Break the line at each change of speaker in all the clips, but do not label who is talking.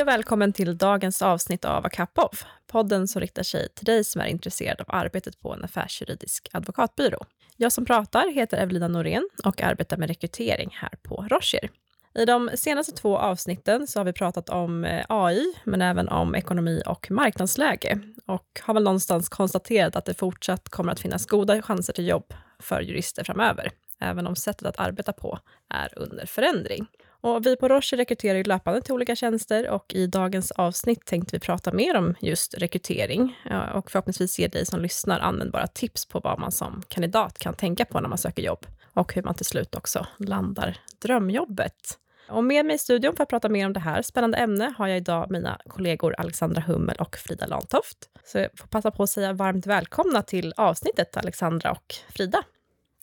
Hej och välkommen till dagens avsnitt av A podden som riktar sig till dig som är intresserad av arbetet på en affärsjuridisk advokatbyrå. Jag som pratar heter Evelina Norén och arbetar med rekrytering här på Rocher. I de senaste två avsnitten så har vi pratat om eh, AI, men även om ekonomi och marknadsläge och har väl någonstans konstaterat att det fortsatt kommer att finnas goda chanser till jobb för jurister framöver, även om sättet att arbeta på är under förändring. Och vi på Roche rekryterar ju löpande till olika tjänster och i dagens avsnitt tänkte vi prata mer om just rekrytering och förhoppningsvis ge dig som lyssnar användbara tips på vad man som kandidat kan tänka på när man söker jobb och hur man till slut också landar drömjobbet. Och med mig i studion för att prata mer om det här spännande ämne har jag idag mina kollegor Alexandra Hummel och Frida Lantoft. Så jag får passa på att säga varmt välkomna till avsnittet Alexandra och Frida.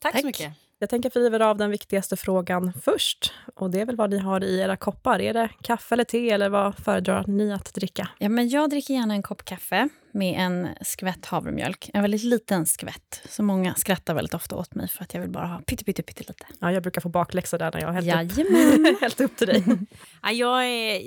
Tack, Tack. så mycket.
Jag tänker att vi river av den viktigaste frågan först. Och Det är väl vad ni har i era koppar. Är det kaffe eller te, eller vad föredrar ni att dricka?
Ja, men jag dricker gärna en kopp kaffe med en skvätt havremjölk. En väldigt liten skvätt. Så många skrattar väldigt ofta åt mig för att jag vill bara ha pytte, pytte, pytte lite.
Ja, jag brukar få bakläxa där när jag har hällt, upp, hällt upp till dig.
ja, jag, är,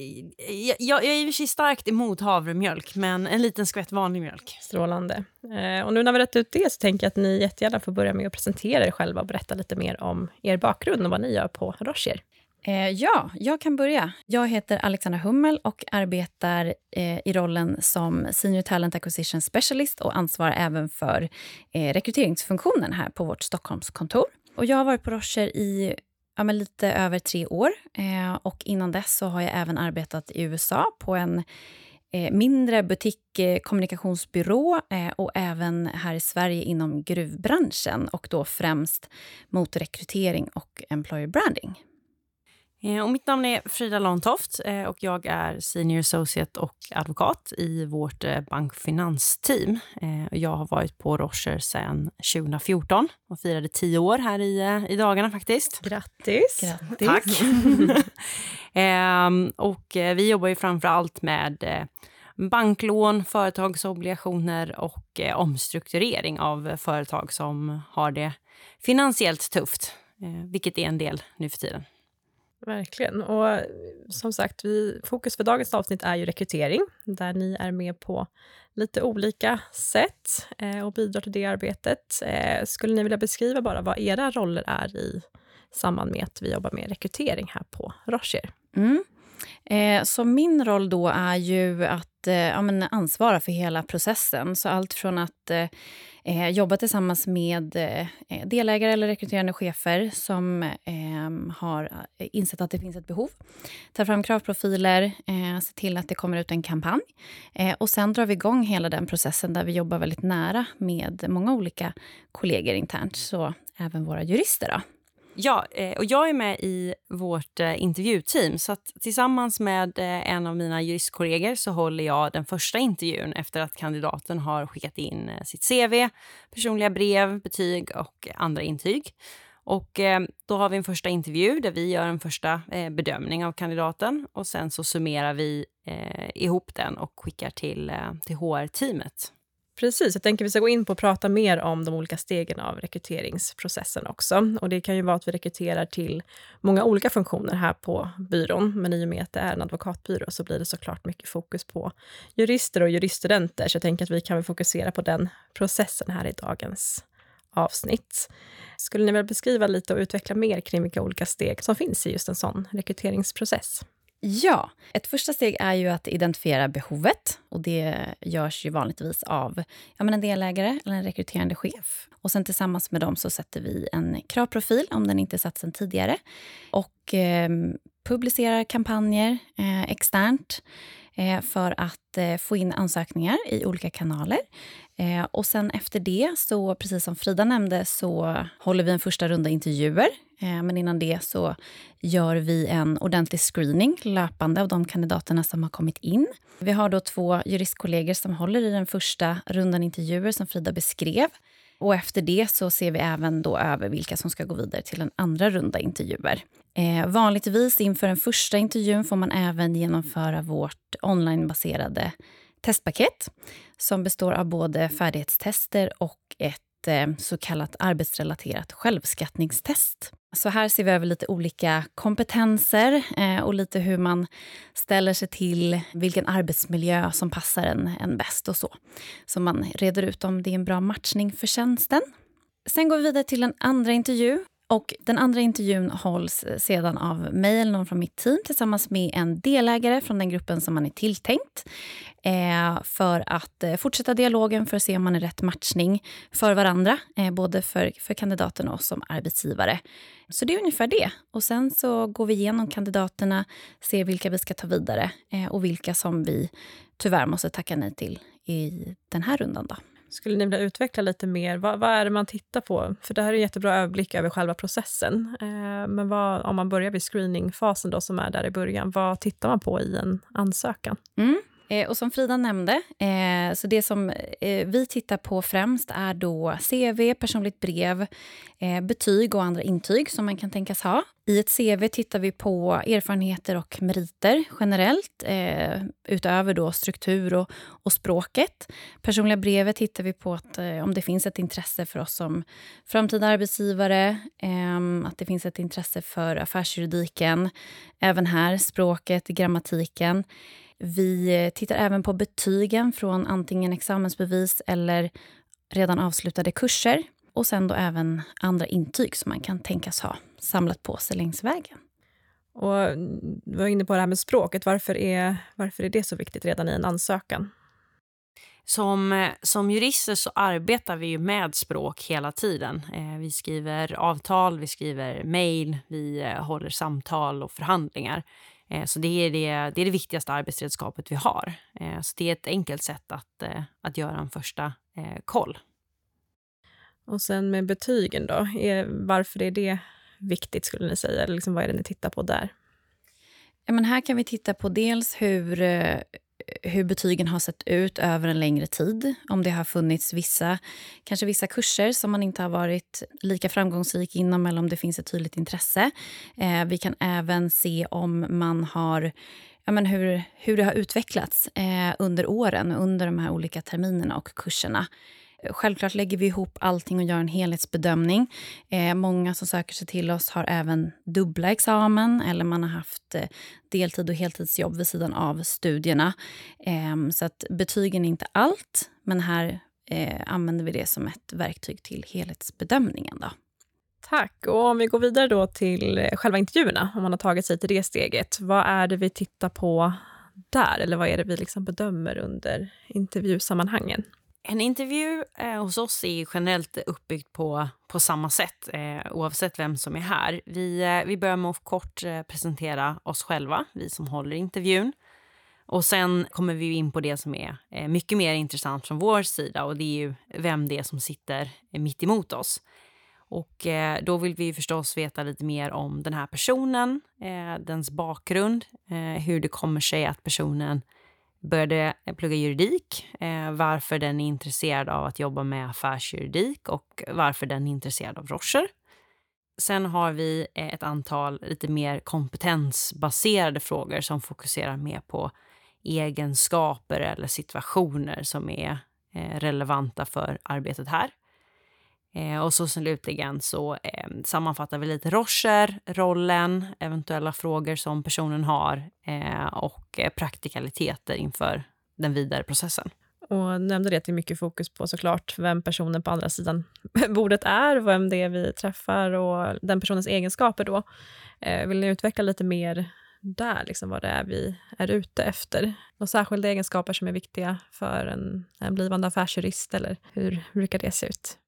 jag, jag är i och för sig starkt emot havremjölk, men en liten skvätt vanlig mjölk.
Strålande. Eh, och nu när vi rätt ut det så tänker jag att ni jättegärna får börja med att presentera er själva och berätta lite mer om er bakgrund och vad ni gör på Rocher.
Eh, ja, jag kan börja. Jag heter Alexandra Hummel och arbetar eh, i rollen som Senior Talent Acquisition Specialist och ansvarar även för eh, rekryteringsfunktionen här på vårt Stockholmskontor. Och jag har varit på Rocher i ja, men lite över tre år. Och innan dess så har jag även arbetat i USA på en mindre butikkommunikationsbyrå och även här i Sverige inom gruvbranschen och då främst mot rekrytering och employer branding.
Eh, och mitt namn är Frida Lantoft eh, och jag är senior associate och advokat i vårt eh, bankfinansteam. Jag har varit på Rocher sedan 2014 och firade tio år här i, i dagarna faktiskt.
Grattis!
Grattis. Tack! Ehm, och vi jobbar ju framför allt med banklån, företagsobligationer och omstrukturering av företag som har det finansiellt tufft, vilket är en del nu för tiden.
Verkligen. Och som sagt, vi, fokus för dagens avsnitt är ju rekrytering, där ni är med på lite olika sätt eh, och bidrar till det arbetet. Eh, skulle ni vilja beskriva bara vad era roller är i samband med att vi jobbar med rekrytering här på Rocher?
Mm. Eh, så min roll då är ju att eh, ja, ansvara för hela processen. Så allt från att eh, eh, jobba tillsammans med eh, eh delägare eller rekryterande chefer som ehm, eh, har insett att det finns ett behov. Ta fram kravprofiler, eh, se till att det kommer ut en kampanj. Eh, och sen drar vi igång hela den processen där vi jobbar väldigt nära med många olika kollegor internt, så även våra jurister. Då.
Ja, eh, och jag är med i vårt eh, intervjuteam. Så tillsammans med eh, en av mina juristkollegor så håller jag den första intervjun efter att kandidaten har skickat in sitt CV, personliga brev, betyg och andra intyg. Och då har vi en första intervju där vi gör en första bedömning av kandidaten och sen så summerar vi ihop den och skickar till, till HR-teamet.
Precis, jag tänker vi ska gå in på att prata mer om de olika stegen av rekryteringsprocessen också. Och det kan ju vara att vi rekryterar till många olika funktioner här på byrån, men i och med att det är en advokatbyrå så blir det såklart mycket fokus på jurister och juriststudenter, så jag tänker att vi kan fokusera på den processen här i dagens avsnitt. Skulle ni vilja beskriva lite och utveckla mer kring vilka olika steg som finns i just en sån rekryteringsprocess?
Ja, ett första steg är ju att identifiera behovet. och Det görs ju vanligtvis av ja, men en delägare eller en rekryterande chef. Och sen Tillsammans med dem så sätter vi en kravprofil, om den inte satts sen tidigare. Och eh, publicerar kampanjer eh, externt Eh, för att eh, få in ansökningar i olika kanaler. Eh, och sen efter det, så precis som Frida nämnde, så håller vi en första runda intervjuer. Men innan det så gör vi en ordentlig screening löpande av de kandidaterna som har kommit in. Vi har då två juristkollegor som håller i den första rundan intervjuer som Frida beskrev. Och efter det så ser vi även då över vilka som ska gå vidare till en andra runda intervjuer. Eh, vanligtvis inför den första intervjun får man även genomföra vårt onlinebaserade testpaket som består av både färdighetstester och ett eh, så kallat arbetsrelaterat självskattningstest. Så här ser vi över lite olika kompetenser eh, och lite hur man ställer sig till vilken arbetsmiljö som passar en, en bäst och så. Så man reder ut om det är en bra matchning för tjänsten. Sen går vi vidare till en andra intervju och den andra intervjun hålls eh, sedan av mig eller någon från mitt team tillsammans med en delägare från den gruppen som man är tilltänkt eh, för att eh, fortsätta dialogen för att se om man är rätt matchning för varandra, eh, både för, för kandidaten och som arbetsgivare. Så det är ungefär det. Och Sen så går vi igenom kandidaterna, ser vilka vi ska ta vidare eh, och vilka som vi tyvärr måste tacka nej till i den här rundan. Då.
Skulle ni vilja utveckla lite mer? Vad, vad, är det man tittar på? För det här är en jättebra överblick över själva processen. Eh, men vad, om man börjar vid screeningfasen då, som är där i början, vad tittar man på i en ansökan?
Mm. Eh, och som Frida nämnde, eh, så det som eh, vi tittar på främst är då CV, personligt brev, betyg och andra intyg som man kan tänkas ha. I ett CV tittar vi på erfarenheter och meriter generellt utöver då struktur och, och, språket. Personliga brevet tittar vi på att, om det finns ett intresse för oss som framtida arbetsgivare, att det finns ett intresse för affärsjuridiken, även här språket, grammatiken. Vi tittar även på betygen från antingen examensbevis eller redan avslutade kurser. Och sen då även andra intyg som man kan tänkas ha samlat på sig längs vägen.
Och du var inne på det här med språket. Varför är, varför är det så viktigt redan i en ansökan?
Som, som jurister så arbetar vi ju med språk hela tiden. Eh, vi skriver avtal, vi skriver mejl, vi eh, håller samtal och förhandlingar. Eh, så det är det, det är det viktigaste arbetsredskapet vi har. Eh, så det är ett enkelt sätt att, eh, att göra en första koll.
Och sen med betygen då, är, varför är det viktigt skulle ni säga? Eller liksom, vad är det ni tittar på där?
Ja, men här kan vi titta på dels hur hur betygen har sett ut över en längre tid. Om det har funnits vissa, kanske vissa kurser som man inte har varit lika framgångsrik inom eller om det finns ett tydligt intresse. Eh, vi kan även se om man har ja, men hur, hur det har utvecklats eh, under åren, under de här olika terminerna och kurserna. Självklart lägger vi ihop allting och gör en helhetsbedömning. Eh, många som söker sig till oss har även dubbla examen eller man har haft eh, deltid och heltidsjobb vid sidan av studierna. Eh, så att betygen är inte allt, men här eh, använder vi det som ett verktyg till helhetsbedömningen. Då.
Tack. Och om vi går vidare då till eh, själva intervjuerna, om man har tagit sig till det steget. Vad är det vi tittar på där? Eller vad är det vi liksom bedömer under intervjusammanhangen?
En intervju eh, hos oss är generellt uppbyggt på, på samma sätt eh, oavsett vem som är här. Vi, eh, vi börjar med att kort eh, presentera oss själva, vi som håller intervjun. Och Sen kommer vi in på det som är eh, mycket mer intressant från vår sida och det är ju vem det är som sitter mitt emot oss. Och eh, Då vill vi förstås veta lite mer om den här personen, eh, dens bakgrund, eh, hur det kommer sig att personen började plugga juridik, eh, varför den är intresserad av att jobba med affärsjuridik och varför den är intresserad av Rocher. Sen har vi eh, ett antal lite mer kompetensbaserade frågor som fokuserar mer på egenskaper eller situationer som är eh, relevanta för arbetet här. Eh, och så slutligen så eh, sammanfattar vi lite Rocher, rollen, eventuella frågor som personen har eh, och eh, praktikaliteter inför den vidare processen.
Och nämnde det att det är mycket fokus på såklart vem personen på andra sidan bordet är, vem det är vi träffar och den personens egenskaper då. Eh, vill ni utveckla lite mer där, liksom vad det är vi är ute efter? Några särskilda egenskaper som är viktiga för en, en blivande affärsjurist eller hur brukar det se ut?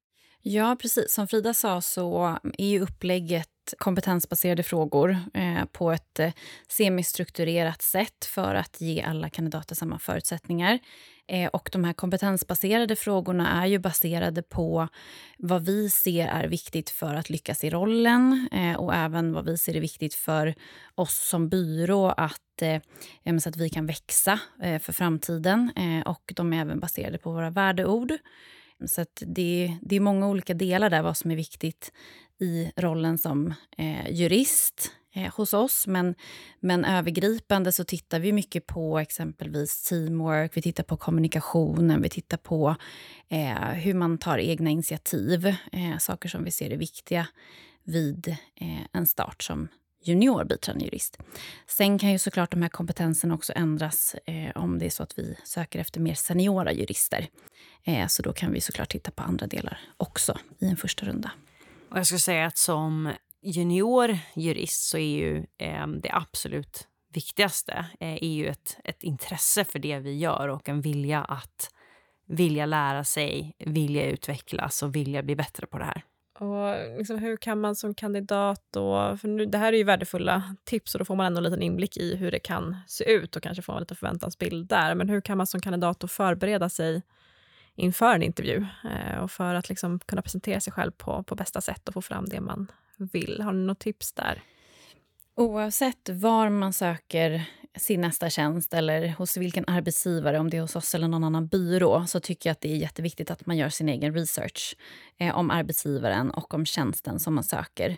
Ja, precis. Som Frida sa så är ju upplägget kompetensbaserade frågor eh, på ett eh, semistrukturerat sätt för att ge alla kandidater samma förutsättningar. Eh, och de här kompetensbaserade frågorna är ju baserade på vad vi ser är viktigt för att lyckas i rollen eh, och även vad vi ser är viktigt för oss som byrå att, eh, så att vi kan växa eh, för framtiden. Eh, och de är även baserade på våra värdeord. Så det, det är många olika delar där, vad som är viktigt i rollen som eh, jurist eh, hos oss. Men, men övergripande så tittar vi mycket på exempelvis teamwork, vi tittar på kommunikationen, vi tittar på eh, hur man tar egna initiativ, eh, saker som vi ser är viktiga, vid eh, en start som junior biträdande jurist. Sen kan ju såklart de här kompetenserna också ändras eh, om det är så att vi söker efter mer seniora jurister. Eh, så då kan vi såklart titta på andra delar också i en första runda.
Och jag skulle säga att som junior jurist så är ju eh, det absolut viktigaste eh, är ju ett, ett intresse för det vi gör och en vilja att vilja lära sig, vilja utvecklas och vilja bli bättre på det här.
Och liksom, hur kan man som kandidat då... För nu, det här är ju värdefulla tips och då får man ändå en liten inblick i hur det kan se ut och kanske få en liten förväntansbild där. Men hur kan man som kandidat då förbereda sig inför en intervju eh, och för att liksom kunna presentera sig själv på, på bästa sätt och få fram det man vill? Har ni något tips där?
Oavsett var man söker sin nästa tjänst eller hos vilken arbetsgivare, om det är hos oss eller någon annan byrå, så tycker jag att det är jätteviktigt att man gör sin egen research eh, om arbetsgivaren och om tjänsten som man söker.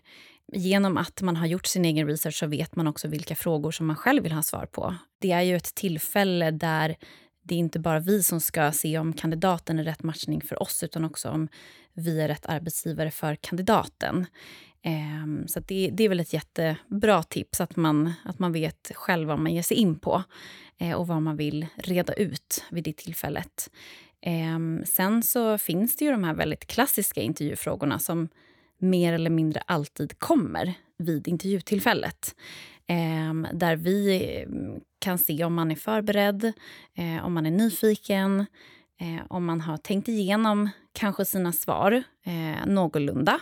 Genom att man har gjort sin egen research så vet man också vilka frågor som man själv vill ha svar på. Det är ju ett tillfälle där det är inte bara vi som ska se om kandidaten är rätt matchning för oss utan också om vi är rätt arbetsgivare för kandidaten. Eh, så det, det, är väl ett jättebra tips att man, att man vet själv vad man ger sig in på eh, och vad man vill reda ut vid det tillfället. Eh, sen så finns det ju de här väldigt klassiska intervjufrågorna som mer eller mindre alltid kommer vid intervjutillfället. Um, där vi eh, kan se om man är förberedd, eh, om man är nyfiken, eh, om man har tänkt igenom kanske sina svar eh, någorlunda.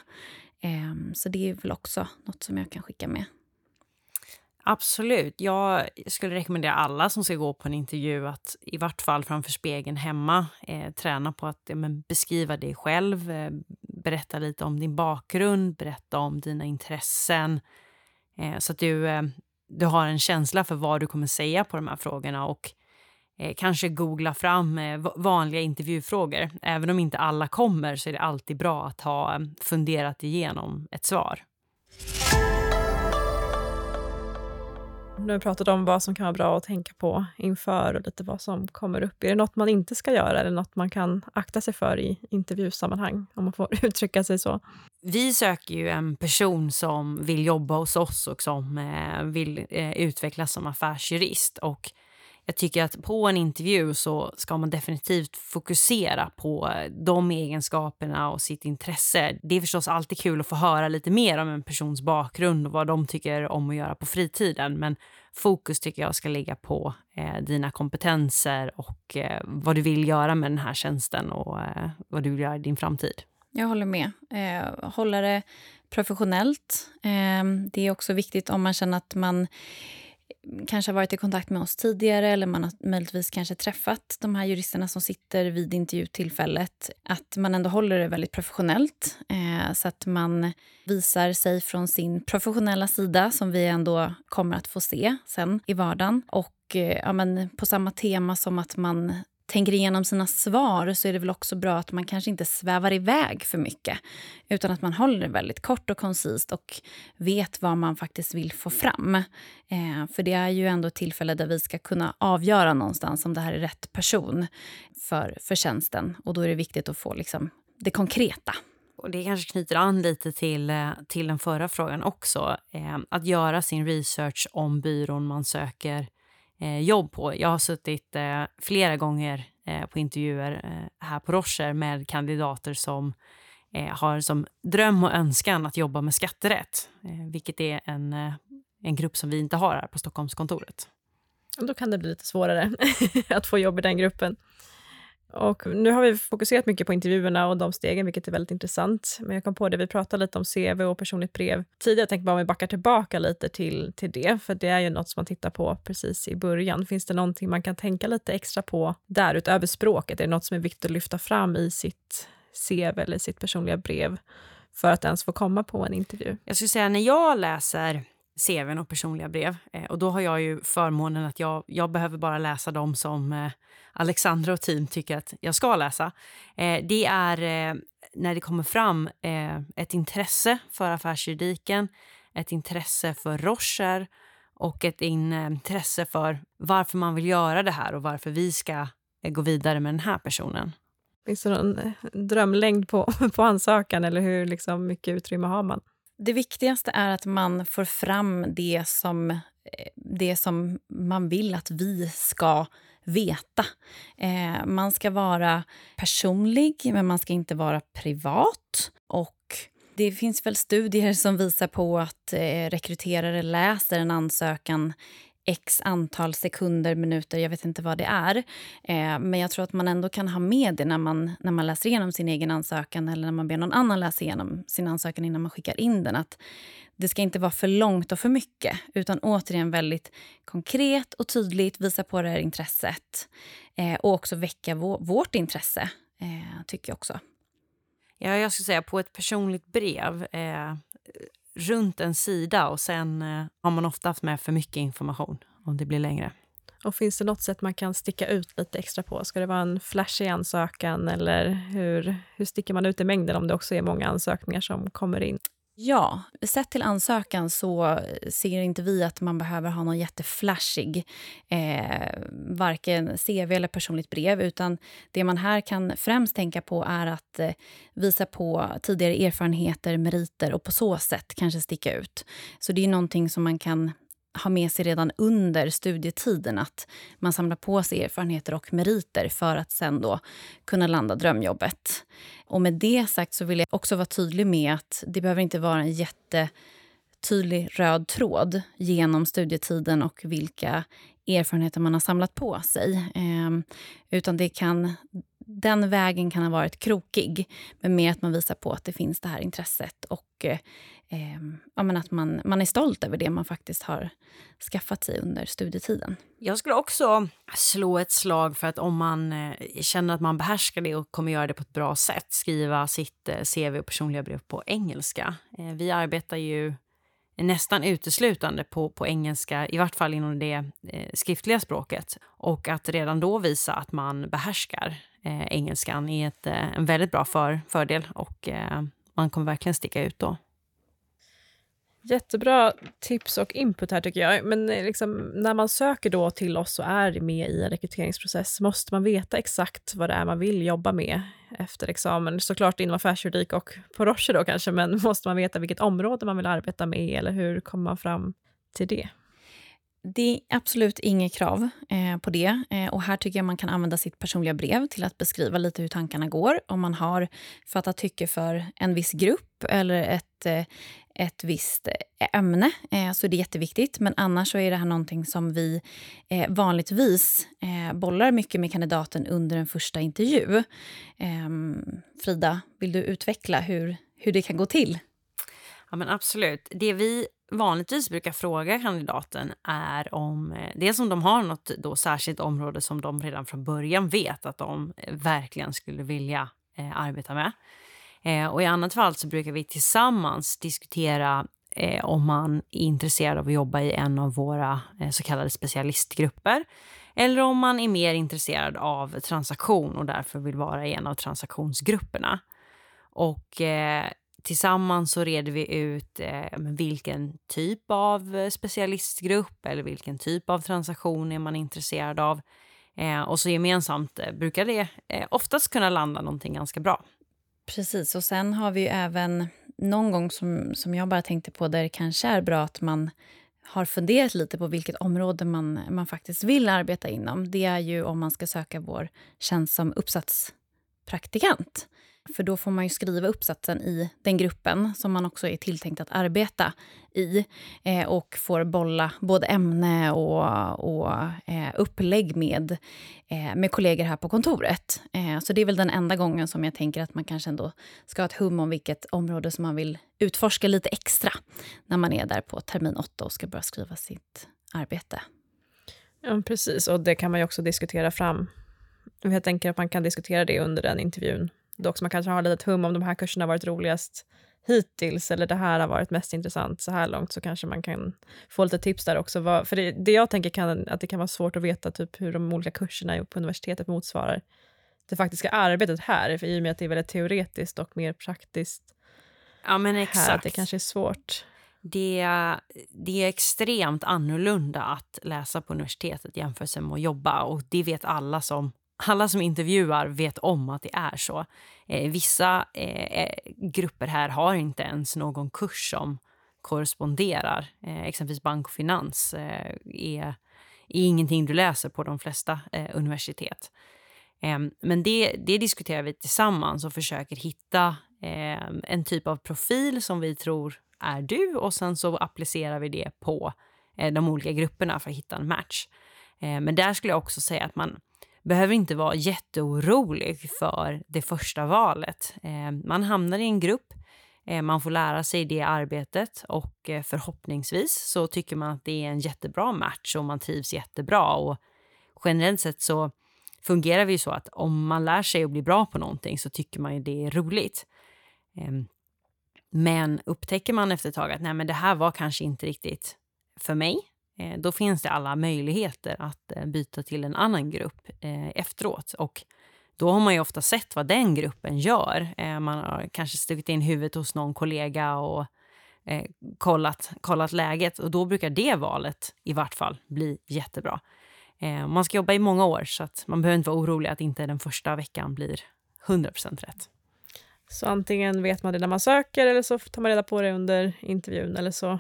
Ehm, så det är väl också något som jag kan skicka med.
Absolut. Jag skulle rekommendera alla som ska gå på en intervju att i vart fall framför spegeln hemma eh, träna på att eh, men, beskriva dig själv, eh, berätta lite om din bakgrund, berätta om dina intressen eh, så att du, eh, du har en känsla för vad du kommer säga på de här frågorna och eh, kanske googla fram eh, vanliga intervjufrågor. Även om inte alla kommer så är det alltid bra att ha eh, funderat igenom ett svar.
Nu har vi pratat om vad som kan vara bra att tänka på inför och lite vad som kommer upp. Är det något man inte ska göra eller något man kan akta sig för i intervjusammanhang, om man får uttrycka sig så?
Vi söker ju en person som vill jobba hos oss och som eh, vill eh, utvecklas som affärsjurist. Och jag tycker att på en intervju så ska man definitivt fokusera på eh, de egenskaperna och sitt intresse. Det är förstås alltid kul att få höra lite mer om en persons bakgrund och vad de tycker om att göra på fritiden. Men fokus tycker jag ska ligga på eh, dina kompetenser och eh, vad du vill göra med den här tjänsten och eh, vad du vill göra i din framtid.
Jag håller med. Eh, hålla det professionellt. Eh, det är också viktigt om man känner att man kanske har varit i kontakt med oss tidigare eller man har möjligtvis kanske träffat de här juristerna som sitter vid intervjutillfället. Att man ändå håller det väldigt professionellt eh, så att man visar sig från sin professionella sida som vi ändå kommer att få se sen i vardagen. Och eh, ja, men på samma tema som att man tänker igenom sina svar så är det väl också bra att man kanske inte svävar iväg för mycket utan att man håller det väldigt kort och koncist och vet vad man faktiskt vill få fram. Eh, för det är ju ändå ett tillfälle där vi ska kunna avgöra någonstans om det här är rätt person för, för tjänsten. Och då är det viktigt att få liksom, det konkreta.
Och det kanske knyter an lite till, eh, till den förra frågan också. Eh, att göra sin research om byrån man söker eh, jobb på. Jag har suttit eh, flera gånger eh, på intervjuer eh, här på Rocher med kandidater som eh, har som dröm och önskan att jobba med skatterätt, eh, vilket är en, eh, en grupp som vi inte har här på Stockholmskontoret.
Då kan det bli lite svårare att få jobb i den gruppen. Och nu har vi fokuserat mycket på intervjuerna och de stegen, vilket är väldigt intressant. Men jag kom på det, vi pratade lite om CV och personligt brev tidigare. Jag tänkte bara om vi backar tillbaka lite till, till det, för det är ju något som man tittar på precis i början. Finns det någonting man kan tänka lite extra på där, utöver språket? Är det något som är viktigt att lyfta fram i sitt CV eller sitt personliga brev för att ens få komma på en intervju?
Jag skulle säga när jag läser CVn och personliga brev. Eh, och då har jag ju förmånen att jag, jag behöver bara läsa dem som eh, Alexandra och team tycker att jag ska läsa. Eh, det är eh, när det kommer fram eh, ett intresse för affärsjuridiken, ett intresse för Rocher och ett eh, intresse för varför man vill göra det här och varför vi ska eh, gå vidare med den här personen.
Finns det någon eh, drömlängd på, på ansökan eller hur liksom mycket utrymme har man?
Det viktigaste är att man får fram det som, eh, det som man vill att vi ska veta. Eh, man ska vara personlig, men man ska inte vara privat. Och det finns väl studier som visar på att eh, rekryterare läser en ansökan x antal sekunder, minuter, jag vet inte vad det är. Eh, men jag tror att man ändå kan ha med det när man, när man läser igenom sin egen ansökan eller när man ber någon annan läsa igenom sin ansökan innan man skickar in den. Att det ska inte vara för långt och för mycket, utan återigen väldigt konkret och tydligt visa på det här intresset eh, och också väcka vårt intresse, eh, tycker jag också.
Ja, jag skulle säga på ett personligt brev eh, runt en sida och sen eh, har man ofta haft med för mycket information om det blir längre.
Och Finns det något sätt man kan sticka ut lite extra på? Ska det vara en flashig ansökan eller hur, hur sticker man ut i mängden om det också är många ansökningar som kommer in?
Ja, sett till ansökan så ser inte vi att man behöver ha någon jätteflashig eh, varken CV eller personligt brev. utan Det man här kan främst tänka på är att eh, visa på tidigare erfarenheter, meriter och på så sätt kanske sticka ut. Så det är någonting som man kan ha med sig redan under studietiden. Att man samlar på sig erfarenheter och meriter för att sen då kunna landa drömjobbet. Och med det sagt så vill jag också vara tydlig med att det behöver inte vara en jättetydlig röd tråd genom studietiden och vilka erfarenheter man har samlat på sig. Eh, utan det kan, den vägen kan ha varit krokig, men mer att man visar på att det finns det här intresset och eh, eh, ja, men att man, man är stolt över det man faktiskt har skaffat sig under studietiden.
Jag skulle också slå ett slag för att om man eh, känner att man behärskar det och kommer göra det på ett bra sätt, skriva sitt eh, CV och personliga brev på engelska. Eh, vi arbetar ju nästan uteslutande på, på engelska, i vart fall inom det eh, skriftliga språket. Och att redan då visa att man behärskar eh, engelskan är ett, eh, en väldigt bra för, fördel och eh, man kommer verkligen sticka ut då.
Jättebra tips och input här tycker jag. Men eh, liksom, när man söker då till oss och är med i en rekryteringsprocess, måste man veta exakt vad det är man vill jobba med efter examen? Såklart inom affärsjuridik och på Roche då kanske, men måste man veta vilket område man vill arbeta med eller hur kommer man fram till det?
Det är absolut inget krav eh, på det. Eh, och Här tycker jag man kan använda sitt personliga brev till att beskriva lite hur tankarna går. Om man har fattat tycke för en viss grupp eller ett, eh, ett visst eh, ämne eh, så är det jätteviktigt. Men annars så är det här någonting som vi eh, vanligtvis eh, bollar mycket med kandidaten under en första intervju. Ehm, Frida, vill du utveckla hur, hur det kan gå till?
Ja, men absolut. Det vi vanligtvis brukar fråga kandidaten är om eh, dels om de har något då särskilt område som de redan från början vet att de eh, verkligen skulle vilja eh, arbeta med. Eh, och I annat fall så brukar vi tillsammans diskutera eh, om man är intresserad av att jobba i en av våra eh, så kallade specialistgrupper eller om man är mer intresserad av transaktion och därför vill vara i en av transaktionsgrupperna. Och eh, Tillsammans så reder vi ut eh, vilken typ av eh, specialistgrupp eller vilken typ av transaktion är man intresserad av. Eh, och så gemensamt eh, brukar det eh, oftast kunna landa någonting ganska bra.
Precis, och sen har vi ju även någon gång som, som jag bara tänkte på där det kanske är bra att man har funderat lite på vilket område man, man faktiskt vill arbeta inom. Det är ju om man ska söka vår tjänst som uppsatspraktikant. För då får man ju skriva uppsatsen i den gruppen som man också är tilltänkt att arbeta i eh, och får bolla både ämne och, och eh, upplägg med, eh, med kollegor här på kontoret. Eh, så det är väl den enda gången som jag tänker att man kanske ändå ska ha ett hum om vilket område som man vill utforska lite extra när man är där på termin åtta och ska börja skriva sitt arbete.
Ja, precis. Och det kan man ju också diskutera fram. Jag tänker att man kan diskutera det under den intervjun Dock man kanske har lite hum om de här kurserna varit roligast hittills eller det här har varit mest intressant så här långt så kanske man kan få lite tips där också. Vad, för det, det, jag tänker kan, att det kan vara svårt att veta typ hur de olika kurserna på universitetet motsvarar det faktiska arbetet här, för i och med att det är väldigt teoretiskt och mer praktiskt
ja, men exakt. här,
det kanske är svårt.
Det, det är extremt annorlunda att läsa på universitetet jämfört med att jobba och det vet alla som alla som intervjuar vet om att det är så. Eh, vissa eh, eh, grupper här har inte ens någon kurs som korresponderar. Eh, exempelvis bank och finans eh, är, är ingenting du läser på de flesta eh, universitet. Eh, men det, det diskuterar vi tillsammans och försöker hitta eh, en typ av profil som vi tror är du och sen så applicerar vi det på eh, de olika grupperna för att hitta en match. Men där skulle jag också säga att man behöver inte vara jätteorolig för det första valet. Eh, man hamnar i en grupp, eh, man får lära sig det arbetet och eh, förhoppningsvis så tycker man att det är en jättebra match och man trivs jättebra. Och generellt sett så fungerar vi så att om man lär sig att bli bra på någonting så tycker man ju det är roligt. Ehm, men upptäcker man efter ett tag att nej, men det här var kanske inte riktigt för mig, Eh, då finns det alla möjligheter att eh, byta till en annan grupp eh, efteråt. Och då har man ju ofta sett vad den gruppen gör. Man har kanske stuckit in huvudet hos någon kollega och kollat, kollat läget och då brukar det valet i vart fall bli jättebra. Man ska jobba i många år så att man behöver inte vara orolig att inte den första veckan blir 100% rätt.
Så antingen vet man det när man söker eller så tar man reda på det under intervjun eller så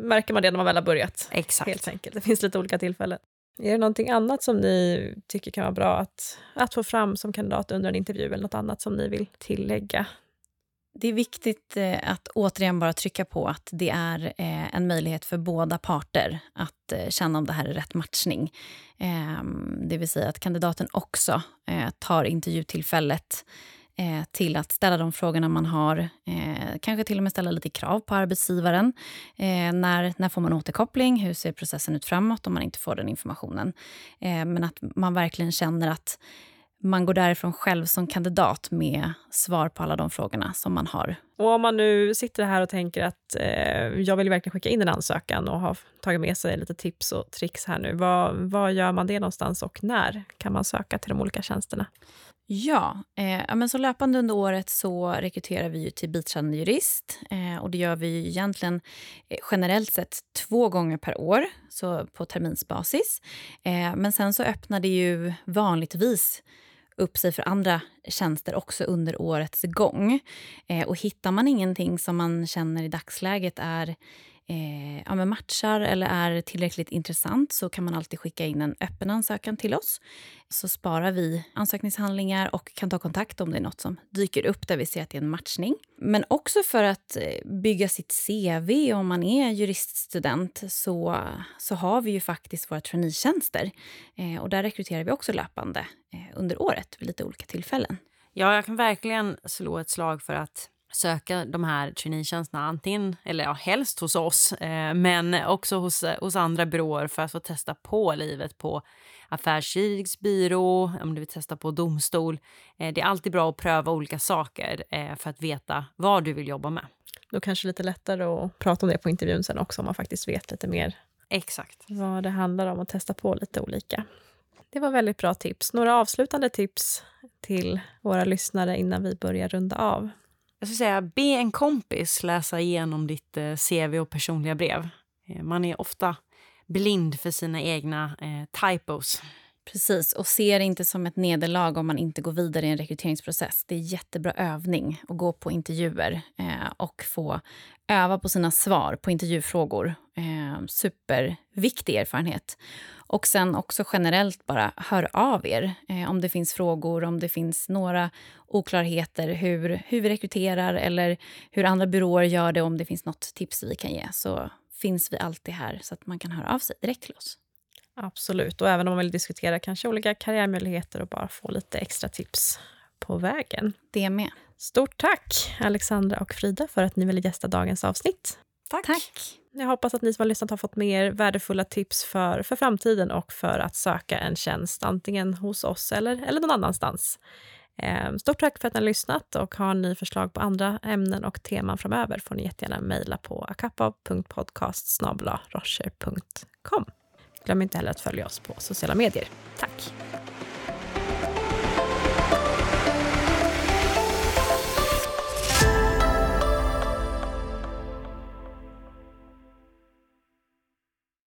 märker man det när man väl har börjat.
Exakt.
Helt enkelt. Det finns lite olika tillfällen. Är det någonting annat som ni tycker kan vara bra att, att få fram som kandidat under en intervju eller något annat som ni vill tillägga?
Det är viktigt eh, att återigen bara trycka på att det är eh, en möjlighet för båda parter att eh, känna om det här är rätt matchning. Ehm, det vill säga att kandidaten också tar intervjutillfället Eh, till att ställa de frågorna man har. Eh, kanske till och med ställa lite krav på arbetsgivaren. Eh, när, när får man återkoppling? Hur ser processen ut framåt om man inte får den informationen? men att man verkligen känner att man går därifrån själv som kandidat med svar på alla de frågorna som man har.
Och om man nu sitter här och tänker att eh, jag vill verkligen skicka in en ansökan och har tagit med sig lite tips och tricks här nu. Vad, vad gör man det någonstans och när kan man söka till de olika tjänsterna?
Ja, eh, men så löpande under året så rekryterar vi ju till biträdande jurist. Eh, och det gör vi ju egentligen eh, generellt sett två gånger per år, så på terminsbasis. Eh, men sen så öppnar det ju vanligtvis upp sig för andra tjänster också under årets gång. Eh, och hittar man ingenting som man känner i dagsläget är eh, ja, matchar eller är tillräckligt intressant så kan man alltid skicka in en öppen ansökan till oss. Så sparar vi ansökningshandlingar och kan ta kontakt om det är nåt som dyker upp där vi ser att det är en matchning. Men också för att eh, bygga sitt CV om man är juriststudent så, så har vi ju faktiskt våra traineetjänster. Eh, och där rekryterar vi också löpande eh, under året vid lite olika tillfällen.
Ja, jag kan verkligen slå ett slag för att söka de här traineetjänsterna antingen, eller ja, helst hos oss, eh, men också hos, hos andra byråer för att få testa på livet på affärsjuridisk byrå, om du vill testa på domstol. Eh, det är alltid bra att pröva olika saker eh, för att veta vad du vill jobba med.
Då kanske lite lättare att prata om det på intervjun sen också om man faktiskt vet lite mer
Exakt.
vad det handlar om och testa på lite olika. Det var väldigt bra tips. Några avslutande tips till våra lyssnare innan vi börjar runda av?
Jag skulle säga, be en kompis läsa igenom ditt eh, CV och personliga brev. Eh, man är ofta blind för sina egna eh, typos.
Precis, och se det inte som ett nederlag om man inte går vidare i en rekryteringsprocess. Det är jättebra övning att gå på intervjuer eh, och få öva på sina svar på intervjufrågor. Eh, superviktig erfarenhet. Och sen också generellt bara hör av er eh, om det finns frågor, om det finns några oklarheter hur, hur vi rekryterar eller hur andra byråer gör det, om det finns något tips vi kan ge. Så finns vi alltid här så att man kan höra av sig direkt till oss.
Absolut, och även om man vill diskutera kanske olika karriärmöjligheter och bara få lite extra tips på vägen.
Det med.
Stort tack, Alexandra och Frida, för att ni ville gästa dagens avsnitt.
Tack. tack.
Jag hoppas att ni som har lyssnat har fått mer värdefulla tips för, för framtiden och för att söka en tjänst, antingen hos oss eller, eller någon annanstans. Ehm, stort tack för att ni har lyssnat och har ni förslag på andra ämnen och teman framöver får ni jättegärna mejla på akapav.podcast Glöm inte heller att följa oss på sociala medier. Tack!